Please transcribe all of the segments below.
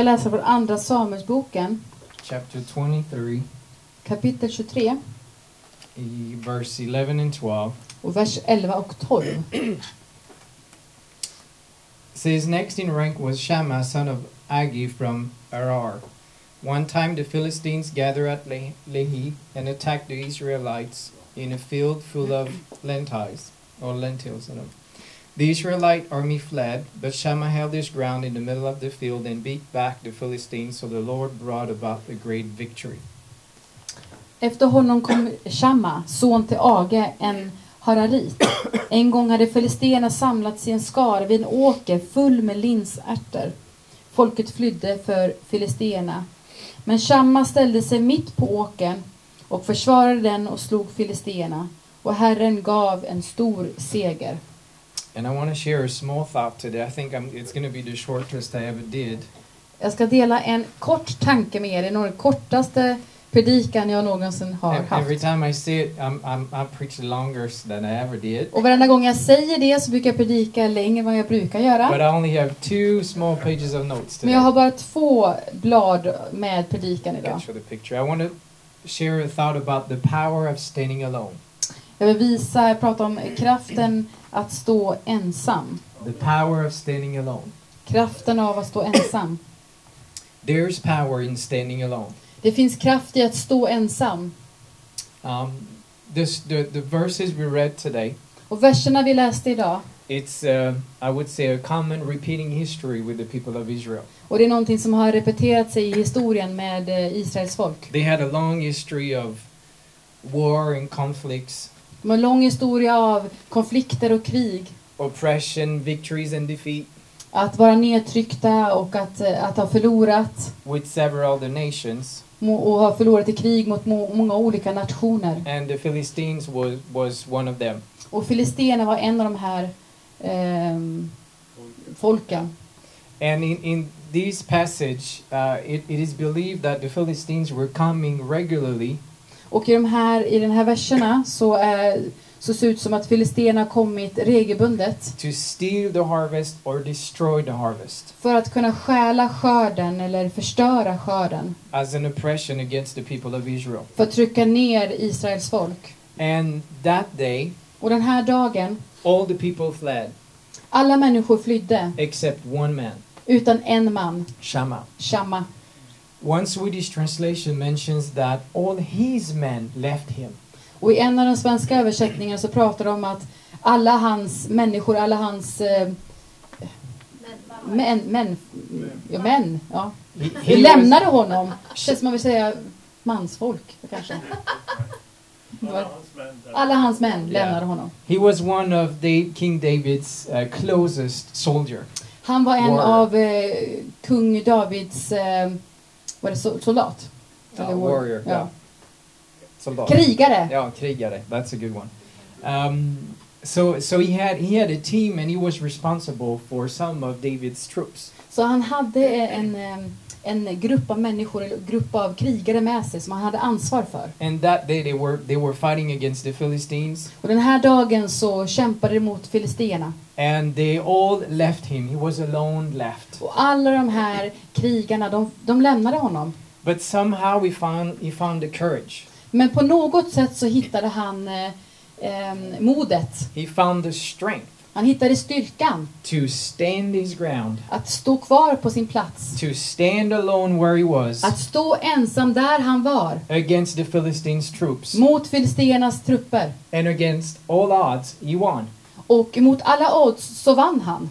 Ska läsa från Andra Samuelsboken, chapter 23, kapitel 23 i verse 11 and 12. och vers 11 och 12. says next in rank was Shammah, son of Agi from Arar. One time the Philistines gathered at Le- Lehi and attacked the Israelites in a field full of lentils, or lentils. I don't know. The Israelite army fled, but Shammah held his ground in the middle of the field and beat back the Philistines, so the Lord brought about a great victory. Efter honom kom Shamma, son till Age, en hararit. En gång hade filisterna samlats i en skara vid en åker full med linsärtor. Folket flydde för filisterna. Men Shamma ställde sig mitt på åkern och försvarade den och slog filisterna. Och Herren gav en stor seger. And I want to share a small thought today. I think I'm, it's going to be the shortest I ever did. Jag ska dela en kort tanke med er. Det är nog den kortaste predikan jag någonsin har Every haft. time I say it, I'm, I'm, I preach longer than I ever did. Och varenda gång jag säger det så brukar jag predika längre än vad jag brukar göra. But I only have two small pages of notes Men today. jag har bara två blad med predikan idag. can show the picture. I want to share a thought about the power of standing alone. Jag vill visa, prata om kraften att stå ensam. The power of standing alone. Kraften av att stå ensam. There's power in standing alone. Det finns kraft i att stå ensam. Um, this the the verses we read today. Och verserna vi läste idag, It's uh, I would say a common repeating history with the people of Israel. och det är någonting som har repeterat sig i historien med eh, Israels folk. They had a long history of war and conflicts, De har en lång historia av konflikter och krig. oppression, victories and defeat Att vara nedtryckta och att, eh, att ha förlorat. with several other nations. Och ha förlorat i krig mot må- många olika nationer. And the Philistines was was one of them. Och filisterna var en av de här ehm, folken. And in, in this passage, uh, it, it is believed that the Philistines were coming regularly Och i, de här, i den här verserna så, är, så ser det ut som att filisterna kommit regelbundet to steal the harvest or destroy the harvest för att kunna stjäla skörden eller förstöra skörden. as an oppression against the people of Israel. För att trycka ner Israels folk. And that day, Och den här dagen, all the people fled alla människor flydde except one man, utan en man, Shammah. Shamma. One Swedish translation mentions that all his men left him. Och i en av de svenska översättningarna så pratar de om att alla hans människor, alla hans eh, män, män, ja, män, ja, He, Vi lämnade honom. Känns som man vill säga mansfolk kanske. Alla hans män lämnade honom. he was one of the King David's uh, closest soldier. Han var en Warrior. av eh, kung Davids eh, var det so- soldat? Uh, Eller war- warrior. Ja. Soldat. Krigare. Ja, krigare. That's a good one. Um, so, so he had he had a team, and he was responsible for some of David's troops. Så han hade en, eh, en grupp av människor, eller grupp av krigare med sig som han hade ansvar för. And that day they were they were fighting against the Philistines, Och den här dagen så kämpade de mot filisterna. and they all left him. He was alone left. Och alla de här krigarna, de, de lämnade honom. But somehow he found he found the courage. Men på något sätt så hittade han eh, em, modet. He found the strength Han hittade styrkan to stand his ground, att stå kvar på sin plats. to stand alone where he was Att stå ensam där han var. against the Philistines' troops, Mot filisternas trupper. and against all odds, he won. Och mot alla odds så vann han.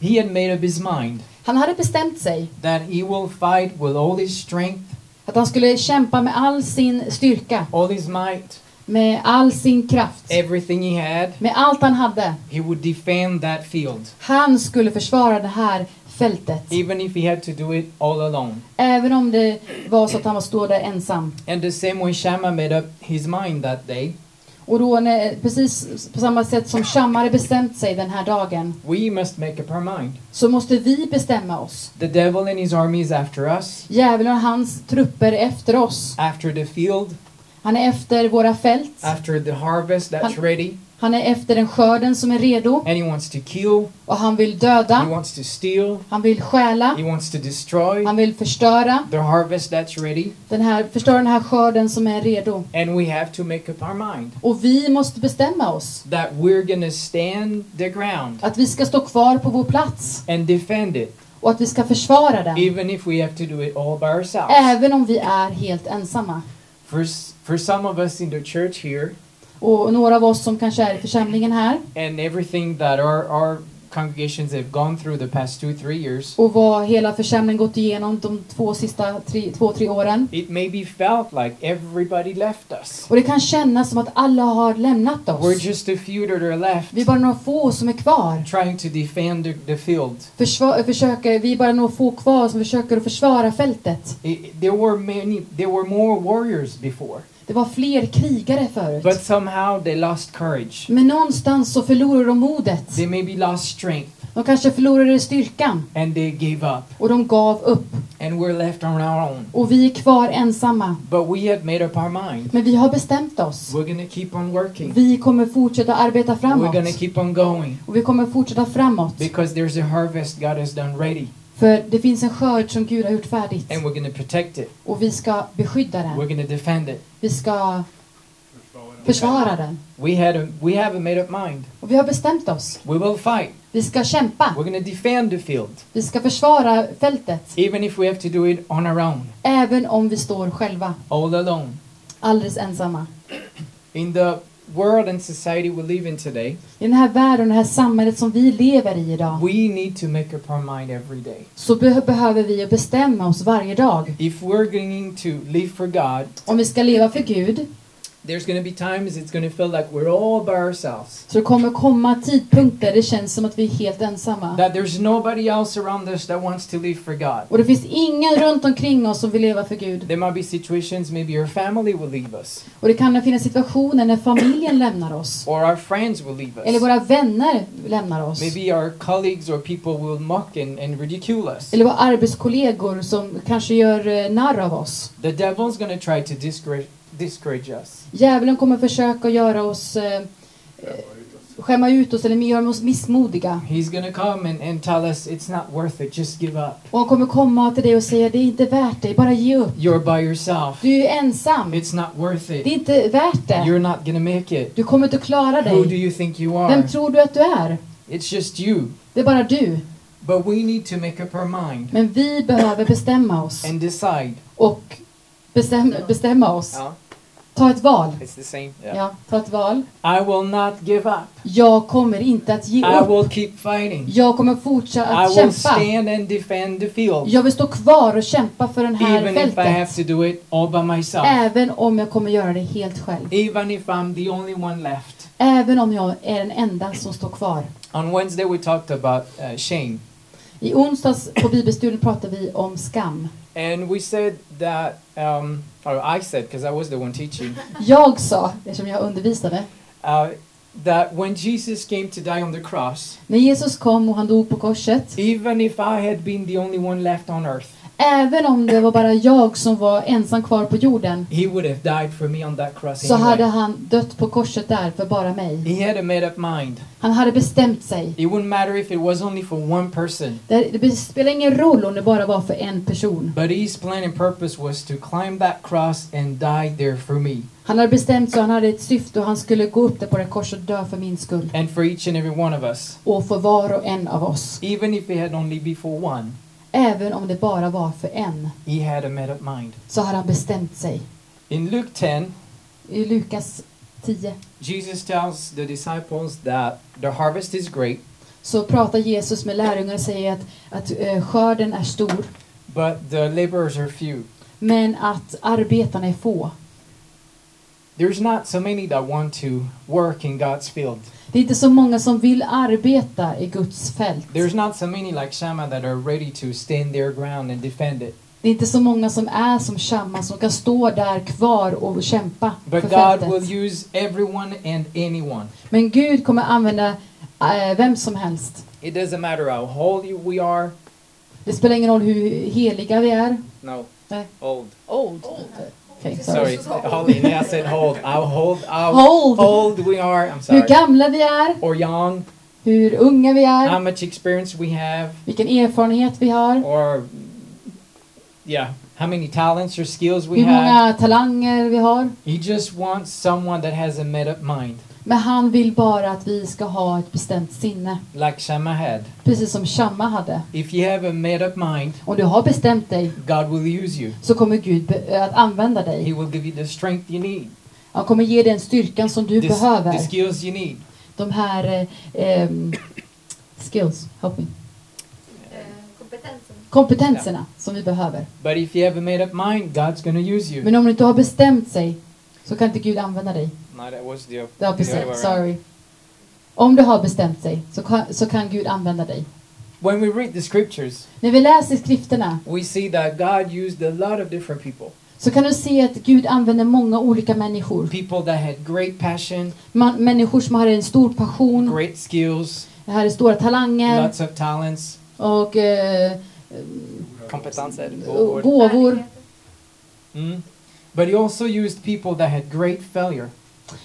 He had made up his mind Han hade bestämt sig that he will fight with all his strength, att han skulle kämpa med all sin styrka. all his might, Med all sin kraft. everything he had. Med allt han hade. He would defend that field, Han skulle försvara det här fältet. even if he had to do it all alone. Även om det var så att han var stå där ensam. And the same way Shammah made up his mind that day, Och då, när, precis på samma sätt som Shammar hade bestämt sig den här dagen, we must make up our mind. så måste vi bestämma oss. The devil and his army is after us, Djävulen och hans trupper efter oss. after the field, Han är efter våra fält. after the harvest that's Han- ready. Han är efter den skörden som är redo and he wants to kill, och han vill he döda, wants to steal, han vill stjäla, he wants to destroy han vill förstöra the harvest that's ready, den här, förstöra den här skörden som är redo. and we have to make up our mind Och vi måste bestämma oss that we're to stand the ground att vi ska stå kvar på vår plats and defend it, och att vi ska försvara den. even if we have to do it all by ourselves. Även om vi är helt ensamma. For, s- for some of us in the church here, Och några av oss som kanske är i församlingen här and everything that our, our congregations have gone through the past two, three years, och vad hela församlingen gått igenom de två sista tre, två, tre åren. it maybe felt like everybody left us. Och det kan kännas som att alla har lämnat We're oss. just a few that are left Vi är bara några få som är kvar. trying to defend the, the field. Försva- försöker, vi är bara några få kvar som försöker att försvara fältet. It, there were many, there were more warriors before, Det var fler krigare but förut. somehow they lost courage. Men någonstans så förlorade de modet. They maybe lost strength De kanske förlorade styrkan. and they gave up, Och de gav upp. and we're left on our own. Och vi är kvar ensamma. But we have made up our mind. Men vi har bestämt oss. We're to keep on working. Vi kommer fortsätta arbeta We're going to framåt. keep on going Och vi kommer fortsätta framåt. because there's a harvest God has done ready, För det finns en skörd som Gud har gjort färdigt. and we're going to protect it. Och vi ska beskydda We're den. going to defend it. Vi ska försvara den. We had a, we have a made up mind. Och vi har bestämt oss. We will fight. Vi ska kämpa. We're going to defend the field, Vi ska försvara fältet. even if we have to do it on our own, Även om vi står själva. all alone. Alldeles ensamma. In the world and society we live in today, I den här världen och det här samhället som vi lever i idag. we need to make up our mind every day. Så be- behöver vi bestämma oss varje dag. If we're going to live for God, Om vi ska leva för Gud. There's going to be times it's going to feel like we're all by ourselves. Så det kommer komma tidpunkter det känns som att vi är helt ensamma. That there's nobody else around us that wants to live for God. Och det finns ingen runt omkring oss som vill leva för Gud. There might be situations maybe your family will leave us, Och det kan finnas situationer när familjen lämnar oss. or our friends will leave Eller us. våra vänner lämnar oss. Maybe our colleagues or people will mock and, and ridicule us. Eller våra arbetskollegor som kanske gör eh, narr av oss. The devil's going to try to discourage, discourage us. Djävulen kommer försöka göra oss eh, eh, skämma ut oss eller göra oss missmodiga. He's to come and, and tell us it's not worth it, just give up. Och han kommer komma till dig och säga det är inte värt det, bara ge upp. You're by yourself. Du är ensam. It's not worth Det är it. inte värt det. You're not to make it. Du kommer inte klara Who do dig. you think you Vem are? tror du att du är? It's just you. Det är bara du. But we need to make up our mind Men vi behöver bestämma oss. and decide. Och bestäm, bestämma oss. Uh, Ta ett val. it's the same. Yeah. Ja, ta ett val. I will not give up. Jag kommer inte att ge I upp. will keep fighting. Jag kommer fortsätta I att will kämpa. stand and defend the field. Jag vill stå kvar och kämpa för den här Even if I have fältet. to do it all by myself. Även om jag kommer göra det helt själv. Even if I'm the only one left. Även om jag är den enda som står kvar. On Wednesday we talked about uh, shame. I onsdags på bibelstudien pratade vi om skam. And we said that, um, or I said, because I was the one teaching, Jag sa, eftersom jag undervisade, uh, that when Jesus came to die on the cross, när Jesus kom och han dog på korset, even if I had been the only one left on earth, även om det var bara jag som var ensam kvar på jorden, he would have died for me on that cross så hade anyway. han dött på korset där för bara mig. He had a made up mind. Han hade bestämt sig. It wouldn't matter if it was only for one person, Det, det spelar ingen roll om det bara var för en person. but his plan and purpose was to climb that cross and die there for me, Han hade bestämt sig, han hade ett syfte och han skulle gå upp där på det korset och dö för min skull. and for each and every one of us. Och för var och en av oss. Even if it had only been for one, Även om det bara var för en, he had a made up mind. så hade han bestämt sig. In Luke 10, I Lukas 10 Jesus tells the disciples that the harvest is great, så pratar Jesus med lärjungarna och säger att, att eh, skörden är stor, but the laborers are few. men att arbetarna är få. There's not so many that want to work in God's field. Det är inte så många som vill arbeta i Guds fält. There's not so many like Shammah that are ready to stand their ground and defend it. Det är inte så många som är som Shamma som kan stå där kvar och kämpa But för God fältet. will use everyone and anyone. Men Gud kommer använda eh, vem som helst. It doesn't matter how holy we are. Det spelar ingen roll hur heliga vi är. No. Nej. Old. Old. Okej, sorry. Sorry, hold in. I said hold. I'll hold. I'll Hold. old we are. I'm Hur sorry. gamla vi är, Or young. hur unga vi How är, much experience we have. vilken erfarenhet vi har, Or yeah, how many talents or skills we hur have. många talanger vi har. He just wants someone that has a made up mind, Men han vill bara att vi ska ha ett bestämt sinne. like Shama had. Precis som Shamma hade. If you have a made up mind, Om du har bestämt dig God will use you. så kommer Gud att använda He dig. will give you the strength you need, Han kommer ge dig den styrkan som du the, behöver. the skills you need. De här eh, ehm, skills, help me. kompetensen. kompetenserna som vi behöver. But if you have a made up mind, God's going to use you. Men om du inte har bestämt sig så kan inte Gud använda dig. No, that was the. Sorry. Om du har bestämt sig så kan, så kan Gud använda dig. When we read the scriptures, När vi läser skrifterna we see that God used a lot of different people. så kan du se att Gud använder många olika människor. People that had great passion, Man, människor som har en stor passion, great skills, hade stora talanger lots of talents, och eh, kompetenser, och gåvor. Mm. But he also used people that had great failure.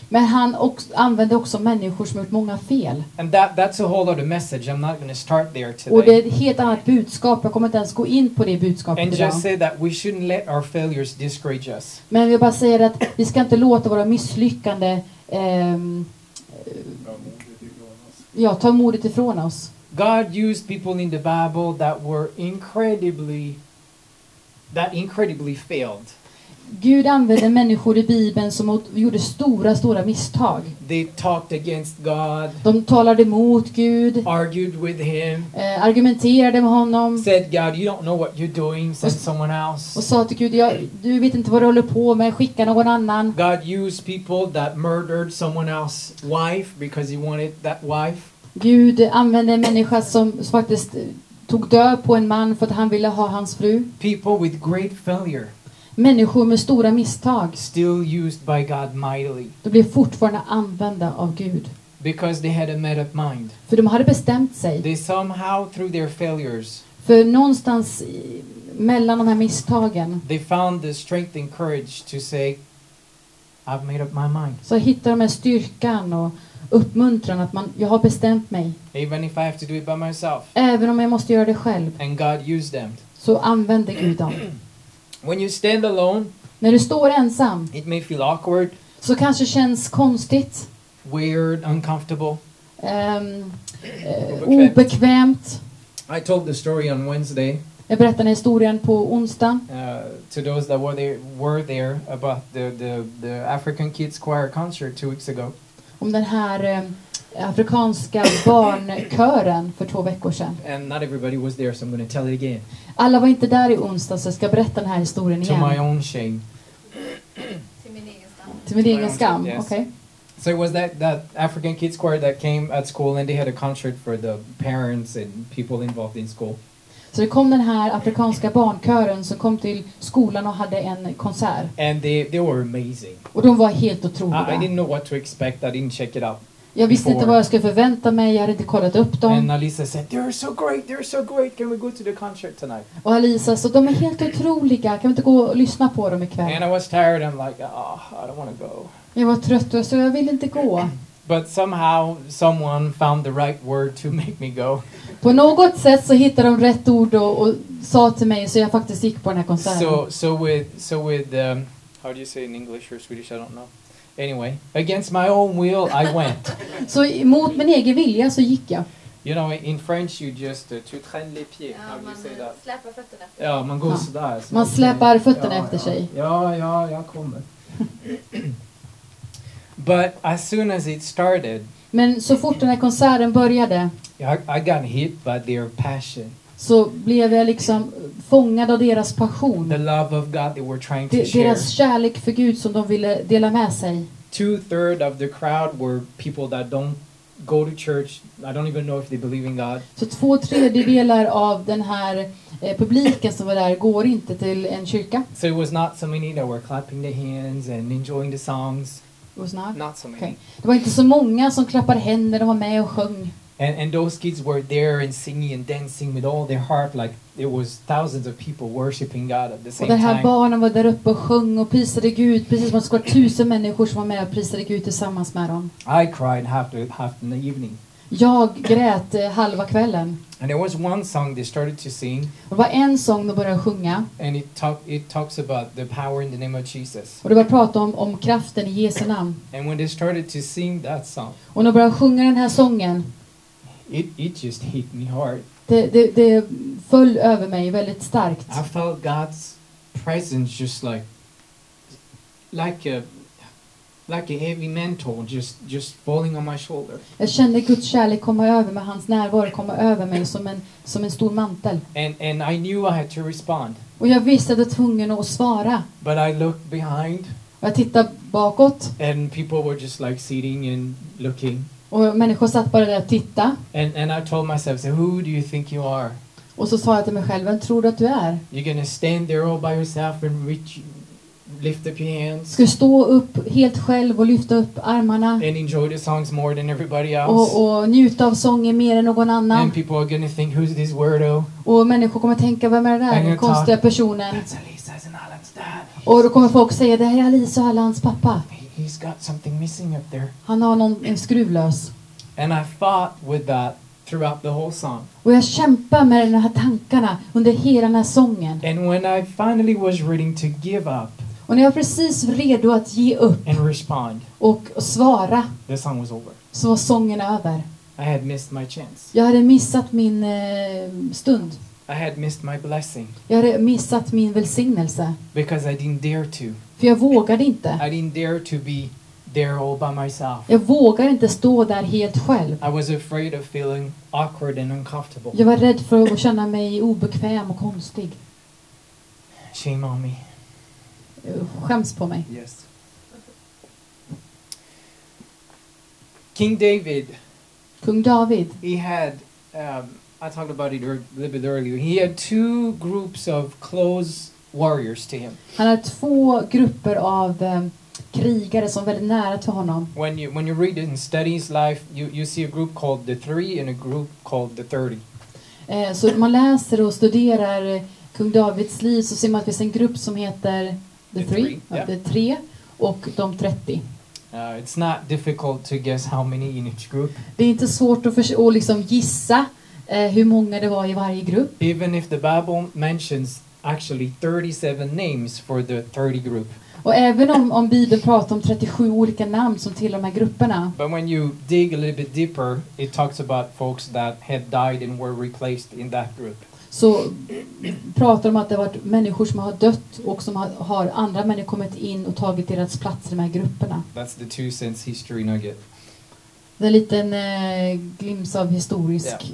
Men han också, använde också människor som gjort många fel. And that, that's a whole other message. I'm not going to start there Och det är today. ett helt annat budskap. Jag kommer inte ens gå in på det budskapet And idag. just say that we shouldn't let our failures discourage us. Men jag bara säger att vi ska inte låta våra misslyckande ehm, ja, ta modet ifrån oss. God used people in the Bible that were incredibly, that incredibly failed. Gud använde människor i Bibeln som gjorde stora, stora misstag. They talked against God, De talade emot Gud, argued with Him, eh, argumenterade med honom said, God, you don't know what you're doing, send someone och sa till Gud, jag, du vet inte vad du håller på med, skicka någon annan. God used people that murdered someone else's wife because He wanted that wife. Gud använde en människa som, som faktiskt tog död på en man för att han ville ha hans fru. People with great failure, Människor med stora misstag, still used by God mightily de blev fortfarande använda av Gud. because they had a made up mind. För de hade bestämt sig. They somehow, through their failures, För någonstans mellan de här misstagen they found the strength and courage to say, I've made up my mind. så hittar de här styrkan och uppmuntran att man, jag har bestämt mig. Even if I have to do it by myself. Även om jag måste göra det själv And God used them. så använder Gud dem. When you stand alone, När du står ensam it may feel awkward, så kanske känns konstigt, weird, uncomfortable. ehm, eh, Obekvämt. I told the story on Wednesday Jag berättade historien på onsdag uh, to those that were there, were there about the, the, the African Kids Choir concert two weeks ago. om den här eh, afrikanska barnkören för två veckor sedan. And not everybody was there, so I'm going to tell it again. Alla var inte där i onsdag så jag ska berätta den här historien To my igen. own shame. Till min egen stam. Till min egen skam. Yes. Okej. So it was that, that African Kids Choir that came at school and they had a concert for the parents and people involved in school. Så det kom den här afrikanska barnkören som kom till skolan och hade en konsert. And they, they were amazing. Och de var helt I, I otroliga. didn't know what to expect. I didn't check it out. Jag visste inte vad jag skulle förvänta mig, jag hade inte kollat upp And dem. Alisa said, they're so great, they're so great. Can we go to the concert tonight? Och Alisa sa, de är helt otroliga, kan vi inte gå och lyssna på dem And ikväll? I was tired. I'm like, oh, I don't want to go. Jag var trött och så jag ville inte gå. But somehow someone found the right word to make me go. På något sätt så hittade de rätt ord och, och sa till mig så jag faktiskt gick på den här konserten. So so with so with um, how do you say in English or Swedish? I don't know. Anyway, against my own will, I went. Så mot min egen vilja så gick jag. You know, in French, you just uh, tu traînes les pieds. How Ja, man say that? släpar fötterna efter. Ja, man går Ja. sådär. så Man släpar fötterna ja, efter ja. sig. Ja, ja, jag kommer. But as soon as it started, Men så fort den här konserten började I, I got hit by their passion, så blev jag liksom fångad av deras the passion. love of God they were trying to De, share. deras kärlek för Gud som de ville dela med sig. Two third of the crowd were people that don't go to church. I don't even know if they believe in God. Så två tredjedelar av den här eh, publiken som var där går inte till en kyrka. So it was not so many that were clapping their hands and enjoying the songs. Det var snart. Not so many. Okej. Det var inte så många som klappade händer, de var med och sjöng. And, and those kids were there and singing and dancing with all their heart, like it was thousands of people worshiping God at the Och same de här time. barnen var där uppe och sjöng och prisade Gud, precis som det skulle vara tusen människor som var med och prisade Gud tillsammans med dem. I cried half the, half the evening. Jag grät eh, halva kvällen. And there was one song they started to sing, Och det var en sång de började sjunga and it, talk, it talks about the power in the name of Jesus. och det var prata om, om kraften i Jesu namn. And when they started to sing that song, Och när de började sjunga den här sången, it, it just hit me hard. det, det, det föll över mig väldigt starkt. I felt God's presence just like like a like a heavy mantle just just falling on my shoulder. Jag kände Guds kärlek komma över mig, hans närvaro komma över mig som en, som en stor mantel. And and I knew I had to respond. Och jag visste att jag var tvungen att svara. But I looked behind Och jag tittade bakåt and people were just like sitting and looking. Och människor satt bara där och tittade. And and I told myself, so who do you think you are? Och så sa jag till mig själv, vem tror du att du är? You're gonna stand there all by yourself and reach lift up your hands Ska stå upp helt själv och lyfta upp armarna and enjoy the songs more than everybody else. och, och njuta av sången mer än någon annan? And people are gonna think, who's this weirdo? Och människor kommer tänka, vem är där? Den you konstiga talk- personen. That's Elisa's and Alan's dad. Och då kommer folk säga, det här är Alice och Allans pappa. He- He's got something missing up there. Han har någon en skruvlös. And I fought with that throughout the whole song. Och jag kämpar med de här tankarna under hela den här sången. And when I finally was ready to give up Och när jag var precis redo att ge upp and respond, och, och svara the song was over. så var sången över. I had missed my chance. Jag hade missat min eh, stund. I had missed my blessing Jag hade missat min välsignelse. because I didn't dare to. För jag vågade inte. I didn't dare to be there all by myself. Jag vågade inte stå där helt själv. I was afraid of feeling awkward and uncomfortable. Jag var rädd för att känna mig obekväm och konstig. Shame on me. Skäms på mig. Yes. King David, Kung David, he had, um, I talked about it a little bit earlier, he had two groups of close warriors to him. han hade två grupper av eh, krigare som var väldigt nära till honom. When you, when you read and study his life, you, you see a group called the Three and a group called the Thirty. Eh, så när man läser och studerar eh, kung Davids liv så ser man att det finns en grupp som heter The The Three, Three, ja, yeah. The Tre och de 30. Uh, it's not difficult to guess how many in each group. Det är inte svårt att, att liksom gissa eh, hur många det var i varje grupp. Even if the Bible mentions actually 37 names for the 30 group. Och även om, om Bibeln pratar om 37 olika namn som tillhör de här grupperna But when you dig a little bit deeper, it talks about folks that had died and were replaced in that group. så pratar de om att det har varit människor som har dött och som har, har andra människor kommit in och tagit deras plats i de här grupperna. That's the two cents history nugget. Det är en liten eh, glimt av historisk...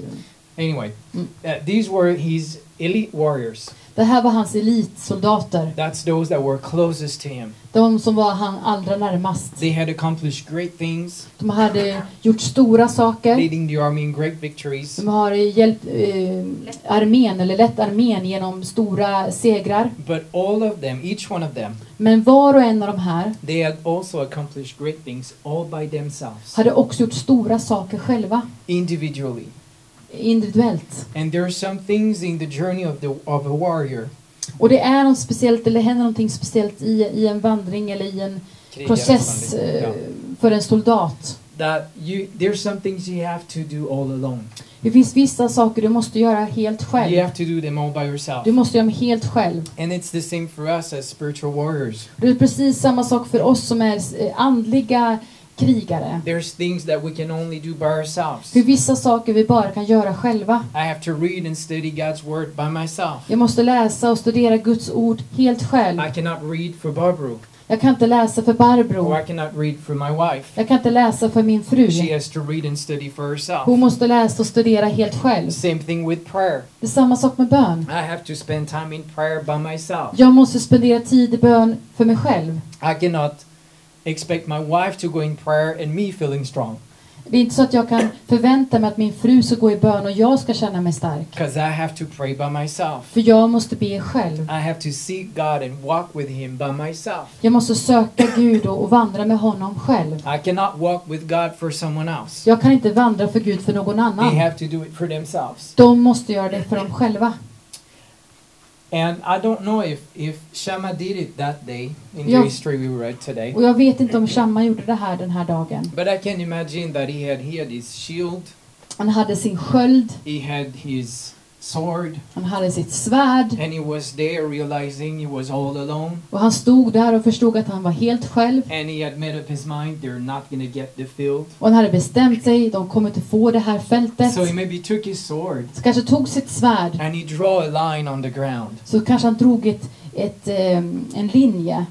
Anyway, Mm. uh, these were his elite warriors. Det här var hans elitsoldater. That's those that were closest to him. De som var han allra närmast. They had accomplished great things, De hade gjort stora saker. leading the army in great victories. De har hjälpt eh, armén, eller lett armén genom stora segrar. But all of them, each one of them, Men var och en av de här they had also accomplished great things all by themselves, hade också gjort stora saker själva, individually. Individuellt. And there are some things in the journey of the of a warrior, Och det är något speciellt, eller händer någonting speciellt i, i en vandring eller i en process eh, Yeah. för en soldat. that you there's some things you have to do all alone. Det finns vissa saker du måste göra helt You själv. have to do them all by yourself. Du måste göra dem helt själv. And it's the same for us as spiritual warriors. Det är precis samma sak för oss som är eh, andliga krigare. There's things that we can only do by ourselves. För vissa saker vi bara kan göra själva. I have to read and study God's word by myself. Jag måste läsa och studera Guds ord helt själv. I cannot read for Barbara, Jag kan inte läsa för or Barbro. I cannot read for my wife. Jag kan inte läsa för min fru. She has to read and study for herself. Hon måste läsa och studera helt själv. Same thing with prayer. Det är samma sak med bön. I have to spend time in prayer by myself. Jag måste spendera tid i bön för mig själv. I cannot expect my wife to go in prayer and me feeling strong. Det är inte så att jag kan förvänta mig att min fru ska gå i bön och jag ska känna mig stark. because I have to pray by myself. För jag måste be själv. I have to seek God and walk with Him by myself. Jag måste söka Gud och, och vandra med honom själv. I cannot walk with God for someone else. Jag kan inte vandra för Gud för någon They annan. have to do it for themselves. De måste göra det för dem själva. And I don't know if, if Shammah did it that day in the Ja. history we read today. Och jag vet inte om Shamma gjorde det här den här dagen. But I can imagine that he had he had his shield, Han hade sin sköld, he had his sword, han hade sitt svärd and he was there realizing he was all alone. och han stod där och förstod att han var helt själv. And he had made up his mind they're not gonna get the field. Och han hade bestämt sig, de kommer inte få det här fältet. So he maybe took his sword Så kanske tog sitt svärd, and he drew a line on the ground. så kanske han drog ett, ett, ehm, en linje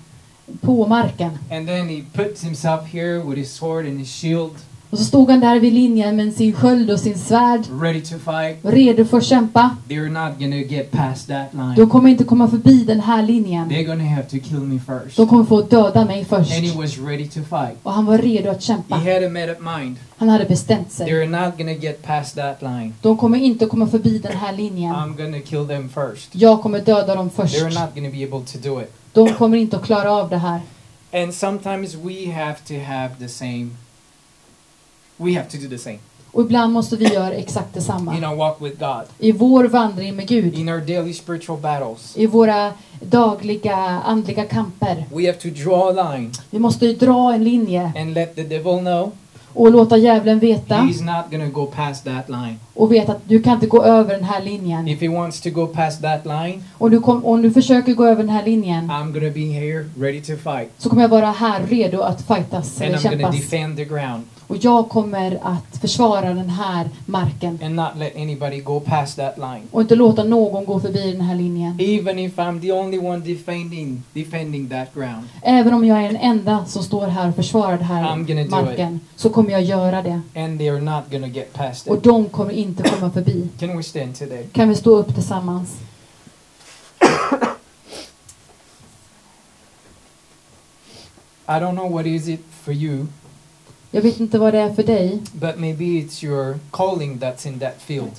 på marken. And then he puts himself here with his sword and his shield, Och så stod han där vid linjen med sin sköld och sin svärd, ready to fight. redo för att kämpa. They're not gonna get past that line. De kommer inte komma förbi den här linjen. They're gonna have to kill me first. De kommer få döda mig först. And he was ready to fight. Och han var redo att He kämpa. had a made up mind. Han hade bestämt sig. They're not gonna get past that line. De kommer inte komma förbi den här linjen. I'm gonna kill them first. Jag kommer döda dem först. They're not gonna be able to do it. De kommer inte att klara av det här. And sometimes we have to have the same. We have to do the same. Och ibland måste vi göra exakt In detsamma. our walk with God, I vår vandring med Gud, in our daily spiritual battles, i våra dagliga andliga kamper. we have to draw a line Vi måste dra en linje and let the devil know och låta djävulen veta he's not gonna go past that line. och veta att du kan inte gå över den här linjen. If he wants to go past that line, Och du kom, om du försöker gå över den här linjen I'm gonna be here ready to fight. så kommer jag vara här redo att fightas And eller I'm gonna kämpas. defend the ground Och jag kommer att försvara den här marken and not let anybody go past that line. och inte låta någon gå förbi den här linjen. Even if I'm the only one defending defending that ground. Även om jag är den enda som står här och försvarar den här I'm gonna do marken så kommer jag göra det. And they're not gonna get past Och it. de kommer inte komma förbi. Can we stand today? Kan vi stå upp tillsammans? I don't know what is it for you, Jag vet inte vad det är för dig, but maybe it's your calling that's in that field.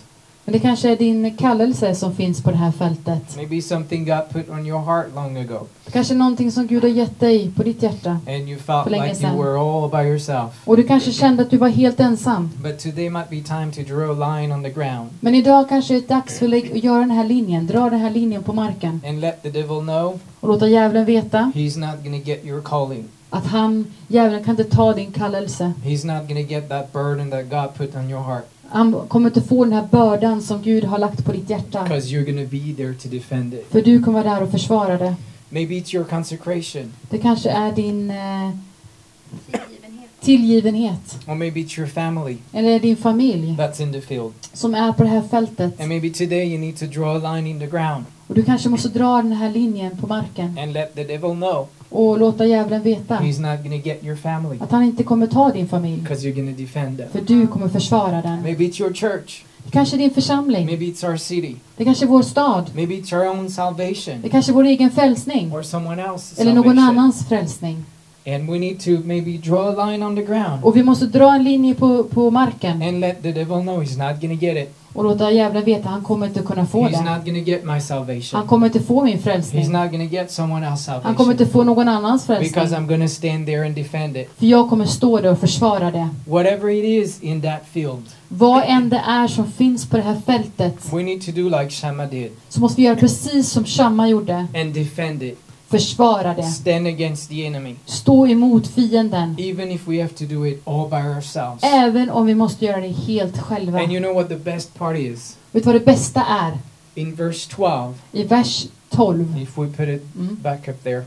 men det kanske är din kallelse som finns på det här fältet. Maybe something God put on your heart long ago, Kanske någonting som Gud har gett dig på ditt hjärta. and you felt För länge like you sedan. were all by yourself. Och du kanske kände att du var helt ensam. But today might be time to draw a line on the ground Men idag kanske det är dags för dig att göra den här linjen, dra den här linjen på marken and let the devil know och låta djävulen veta he's not gonna get your calling. Att han, djävulen kan inte ta din kallelse. He's not gonna get that burden that God put on your heart Han kommer inte få den här bördan som Gud har lagt på ditt hjärta. because you're gonna be there to defend it. För du kommer vara där och försvara det. Maybe it's your consecration, Det kanske är din eh, Tillgivenhet. tillgivenhet. or maybe it's your family Eller din familj that's in the field. som är på det här fältet. And maybe today you need to draw a line in the ground Och du kanske måste dra den här linjen på marken and let the devil know och låta djävulen veta he's not gonna get your family att han inte kommer ta din familj. because you're gonna defend them. För du kommer försvara den. Maybe it's your church, Det kanske är din församling. maybe it's our city, Det kanske är vår stad. maybe it's our own salvation Det kanske är vår egen frälsning. or someone else's Eller någon salvation. annans frälsning. And we need to maybe draw a line on the ground Och vi måste dra en linje på, på marken and let the devil know he's not gonna get it. Och låta djävulen veta att han kommer inte kunna få det. Han kommer inte få min frälsning. Han kommer inte få någon annans frälsning. För jag kommer stå där och försvara det. Whatever it is in that field, Vad än det är som finns på det här fältet we need to do like Shammah did så måste vi göra precis som Shamma gjorde. and defend it. Försvara det. Stand against the enemy. Stå emot fienden. Even if we have to do it all by ourselves. Även om vi måste göra det helt själva. And you know what the best part is? Vet du vad det bästa är? In verse 12, I vers 12. if we put it Mm. back up there.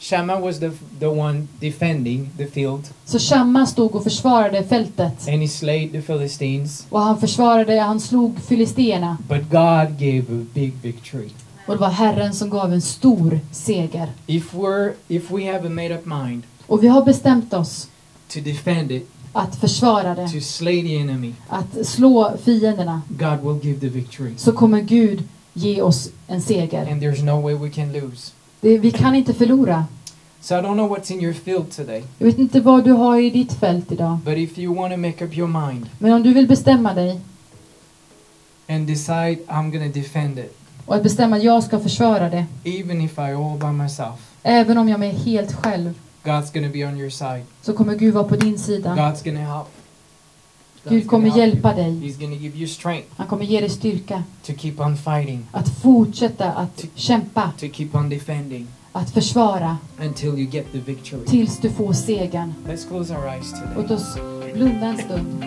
Shammah was the, the one defending the field, Så Shamma stod och försvarade fältet. and he slayed the Philistines. Och han försvarade, han slog filisterna. But God gave a big victory. Och det var Herren som gav en stor seger. If we're if we have a made up mind Och vi har bestämt oss to defend it, att försvara det. to slay the enemy, Att slå fienderna. God will give the victory. Så kommer Gud ge oss en seger. And there's no way we can lose. Vi kan inte förlora. So I don't know what's in your field today, Jag vet inte vad du har i ditt fält idag. but if you want to make up your mind Men om du vill bestämma dig and decide I'm to defend it, och att bestämma att jag ska försvara det. even if I all by myself, Även om jag är helt själv God's to be on your side. så kommer Gud vara på din sida. God's to help. Gud kommer hjälpa dig. Han kommer ge dig styrka. to keep on fighting, att fortsätta att kämpa, to keep on defending. Att försvara. Tills du får segern. Låt oss blunda en stund